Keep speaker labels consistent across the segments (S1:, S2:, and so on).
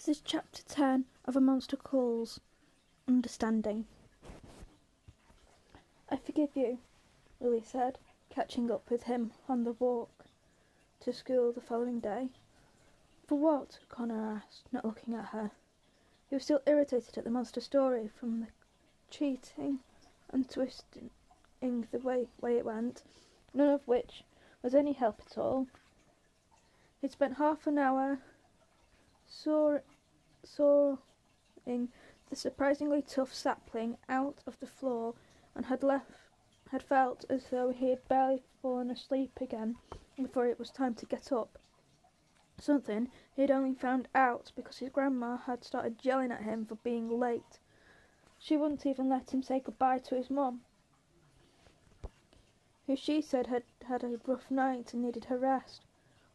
S1: This is chapter 10 of A Monster Calls Understanding. I forgive you, Lily said, catching up with him on the walk to school the following day. For what? Conor asked, not looking at her. He was still irritated at the monster story from the cheating and twisting the way, way it went, none of which was any help at all. He'd spent half an hour saw, sawing the surprisingly tough sapling out of the floor and had left had felt as though he had barely fallen asleep again before it was time to get up. Something he had only found out because his grandma had started yelling at him for being late. She wouldn't even let him say goodbye to his mum, who she said had had a rough night and needed her rest,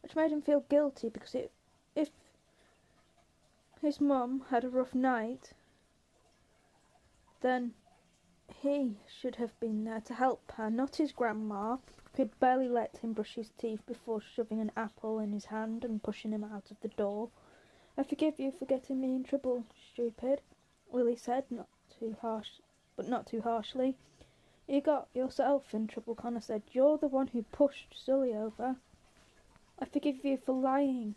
S1: which made him feel guilty because it, if his mum had a rough night, then he should have been there to help her, not his grandma, who had barely let him brush his teeth before shoving an apple in his hand and pushing him out of the door. I forgive you for getting me in trouble, stupid, Lily said, not too harsh, but not too harshly. You got yourself in trouble, Conor said. You're the one who pushed Sully over. I forgive you for lying,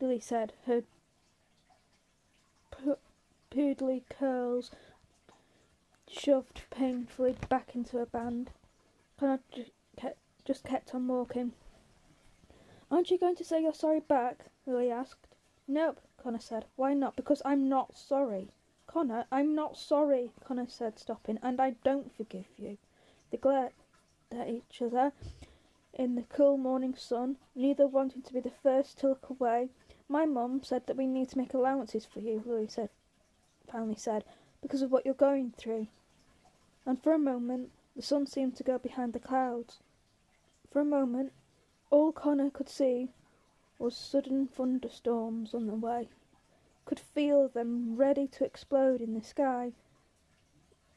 S1: Lily said, her poodly curls shoved painfully back into a band. Conor just kept on walking. Aren't you going to say you're sorry back? Lily asked. Nope, Conor said. Why not? Because I'm not sorry. Conor, I'm not sorry, Conor said, stopping, and I don't forgive you. They glared at each other in the cool morning sun, neither wanting to be the first to look away. My mum said that we need to make allowances for you, Lily said, finally said, because of what you're going through. And for a moment, the sun seemed to go behind the clouds. For a moment, all Conor could see was sudden thunderstorms on the way, could feel them ready to explode in the sky.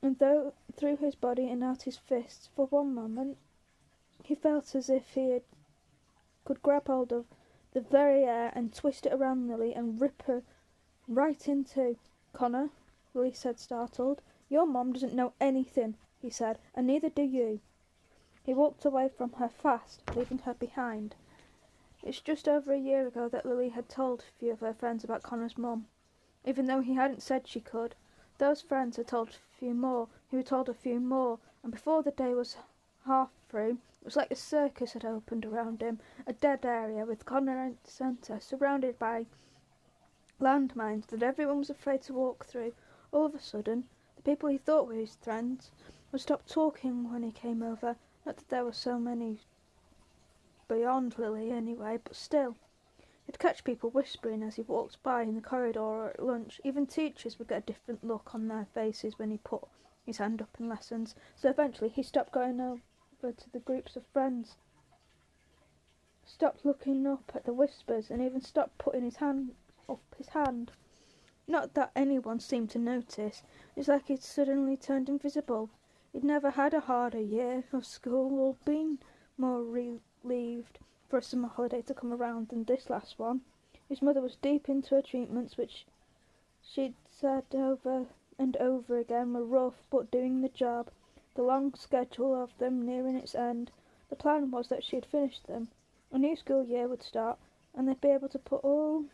S1: And though through his body and out his fists for one moment, he felt as if he had, could grab hold of the very air and twist it around Lily and rip her right into Conor, Lily said, startled. Your mom doesn't know anything, he said, and neither do you. He walked away from her fast, leaving her behind. It's just over a year ago that Lily had told a few of her friends about Conor's mum, even though he hadn't said she could. Those friends had told a few more, who told a few more, and before the day was half through, it was like a circus had opened around him, a dead area with Conor the centre, surrounded by landmines that everyone was afraid to walk through. All of a sudden, the people he thought were his friends would stop talking when he came over. Not that there were so many beyond Lily anyway, but still. He'd catch people whispering as he walked by in the corridor or at lunch. Even teachers would get a different look on their faces when he put his hand up in lessons. So eventually he stopped going over to the groups of friends, stopped looking up at the whispers, and even stopped putting his hand up his hand. Not that anyone seemed to notice. It's like he'd suddenly turned invisible. He'd never had a harder year of school or been more relieved for a summer holiday to come around than this last one. His mother was deep into her treatments, which she'd said over and over again were rough but doing the job. The long schedule of them nearing its end. The plan was that she'd finish them. A new school year would start, and they'd be able to put all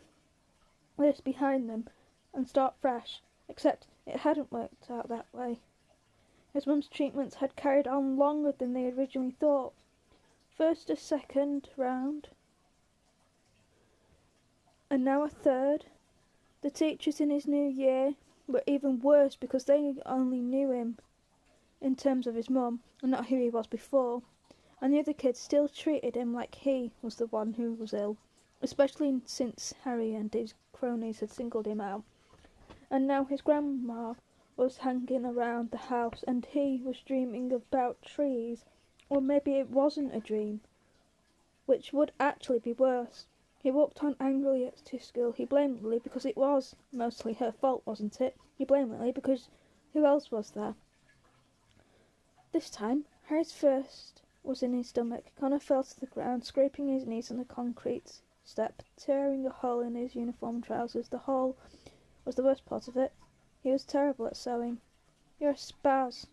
S1: this behind them and start fresh, except it hadn't worked out that way. His mum's treatments had carried on longer than they originally thought. First a second round, and now a third. The teachers in his new year were even worse because they only knew him in terms of his mum and not who he was before. And the other kids still treated him like he was the one who was ill, especially since Harry and his cronies had singled him out and now his grandma was hanging around the house and he was dreaming about trees. Or maybe it wasn't a dream, which would actually be worse. He walked on angrily to school. He blamed Lily because it was mostly her fault, wasn't it? He blamed Lily because who else was there? This time, Harry's first was in his stomach. Conor fell to the ground, scraping his knees on the concrete step, tearing a hole in his uniform trousers. The hole was the worst part of it. He was terrible at sewing. You're a spaz.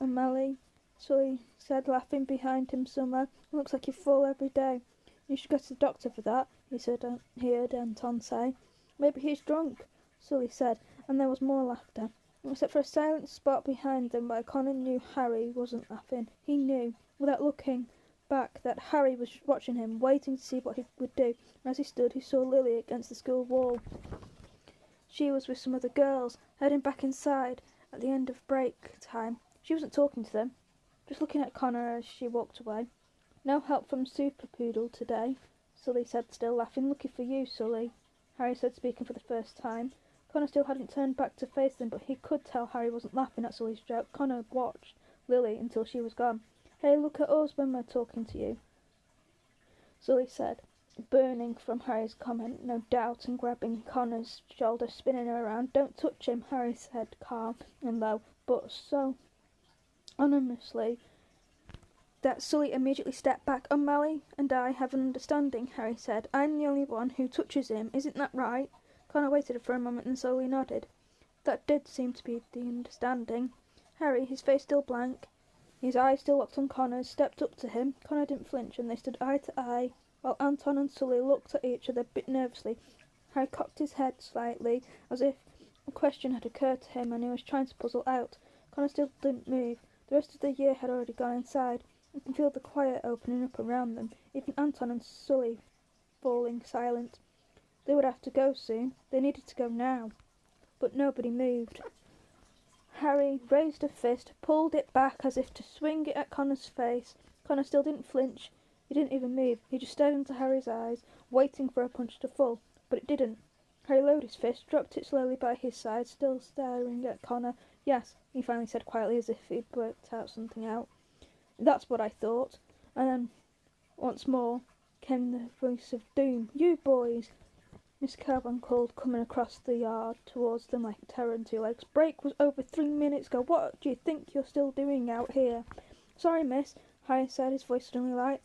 S1: O'Malley, Sully said, laughing behind him somewhere. Looks like you fall every day. You should go to the doctor for that, he said, uh, heard Anton say. Maybe he's drunk, Sully said, and there was more laughter. Except for a silent spot behind them where Conor knew Harry wasn't laughing. He knew, without looking back, that Harry was watching him, waiting to see what he would do. As he stood, he saw Lily against the school wall. She was with some other girls, heading back inside at the end of break time. She wasn't talking to them, just looking at Conor as she walked away. No help from Super Poodle today, Sully said, still laughing. Lucky for you, Sully, Harry said, speaking for the first time. Conor still hadn't turned back to face them, but he could tell Harry wasn't laughing at Sully's joke. Conor watched Lily until she was gone. Hey, look at us when we're talking to you, Sully said burning from Harry's comment, no doubt, and grabbing Conor's shoulder, spinning her around. Don't touch him, Harry said, calm and low, but so ominously that Sully immediately stepped back. Oh, O'Malley and I have an understanding, Harry said. I'm the only one who touches him. Isn't that right? Conor waited for a moment and slowly nodded. That did seem to be the understanding. Harry, his face still blank, his eyes still locked on Conor's, stepped up to him. Conor didn't flinch, and they stood eye to eye while Anton and Sully looked at each other a bit nervously. Harry cocked his head slightly, as if a question had occurred to him and he was trying to puzzle out. Conor still didn't move. The rest of the year had already gone inside. You can feel the quiet opening up around them, even Anton and Sully falling silent. They would have to go soon. They needed to go now. But nobody moved. Harry raised a fist, pulled it back as if to swing it at Conor's face. Conor still didn't flinch. He didn't even move. He just stared into Harry's eyes, waiting for a punch to fall. But it didn't. Harry lowered his fist, dropped it slowly by his side, still staring at Conor. Yes, he finally said quietly as if he'd worked out something out. That's what I thought. And then, once more, came the voice of doom. You boys! Miss Kwan called, coming across the yard towards them like on two legs. Break was over three minutes ago. What do you think you're still doing out here? Sorry, miss, Harry said, his voice suddenly light.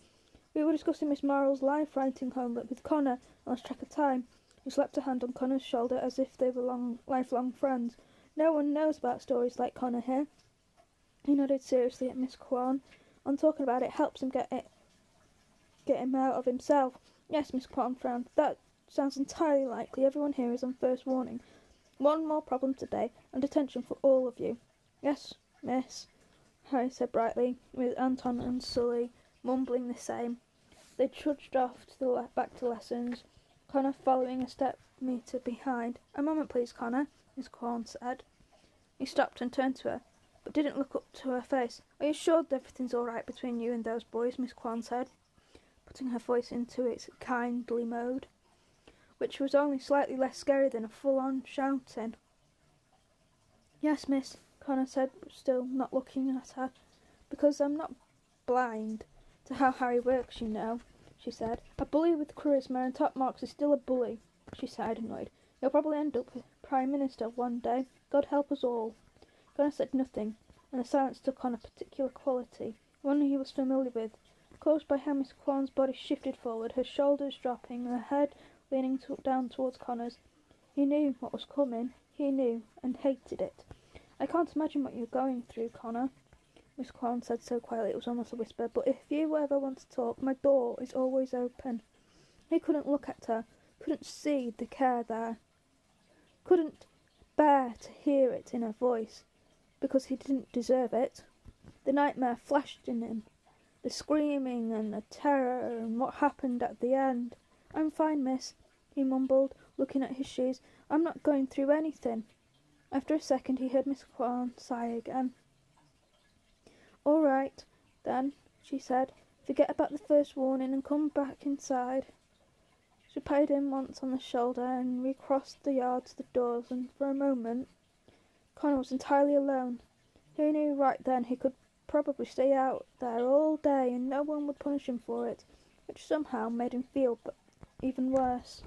S1: We were discussing Miss Marl's life writing homework with Conor and lost track of time. He slapped a hand on Conor's shoulder as if they were long, lifelong friends. No one knows about stories like Conor here. He nodded seriously at Miss Kwan. On talking about it helps him get it, get him out of himself. Yes, Miss Kwan frowned. That sounds entirely likely. Everyone here is on first warning. One more problem today, and detention for all of you. Yes, miss, Harry said brightly, with Anton and Sully mumbling the same. They trudged off to the le- back to lessons, Conor following a step meter behind. A moment, please, Conor, Miss Kwan said. He stopped and turned to her, but didn't look up to her face. Are you sure that everything's all right between you and those boys? Miss Kwan said, putting her voice into its kindly mode, which was only slightly less scary than a full-on shouting. Yes, miss, Conor said, still not looking at her, because I'm not blind to how Harry works, you know, she said. A bully with charisma and top marks is still a bully, she sighed, annoyed. He'll probably end up Prime Minister one day. God help us all. Conor said nothing, and the silence took on a particular quality, one he was familiar with, caused by how Miss Kwan's body shifted forward, her shoulders dropping, her head leaning to down towards Conor's. He knew what was coming. He knew, and hated it. I can't imagine what you're going through, Conor, Miss Kwan said so quietly it was almost a whisper, but if you ever want to talk, my door is always open. He couldn't look at her, couldn't see the care there, couldn't bear to hear it in her voice, because he didn't deserve it. The nightmare flashed in him, the screaming and the terror and what happened at the end. I'm fine, miss, he mumbled, looking at his shoes. I'm not going through anything. After a second he heard Miss Kwan sigh again. All right, then, she said. Forget about the first warning and come back inside. She patted him once on the shoulder and recrossed the yard to the doors, and for a moment Conor was entirely alone. He knew right then he could probably stay out there all day and no one would punish him for it, which somehow made him feel even worse.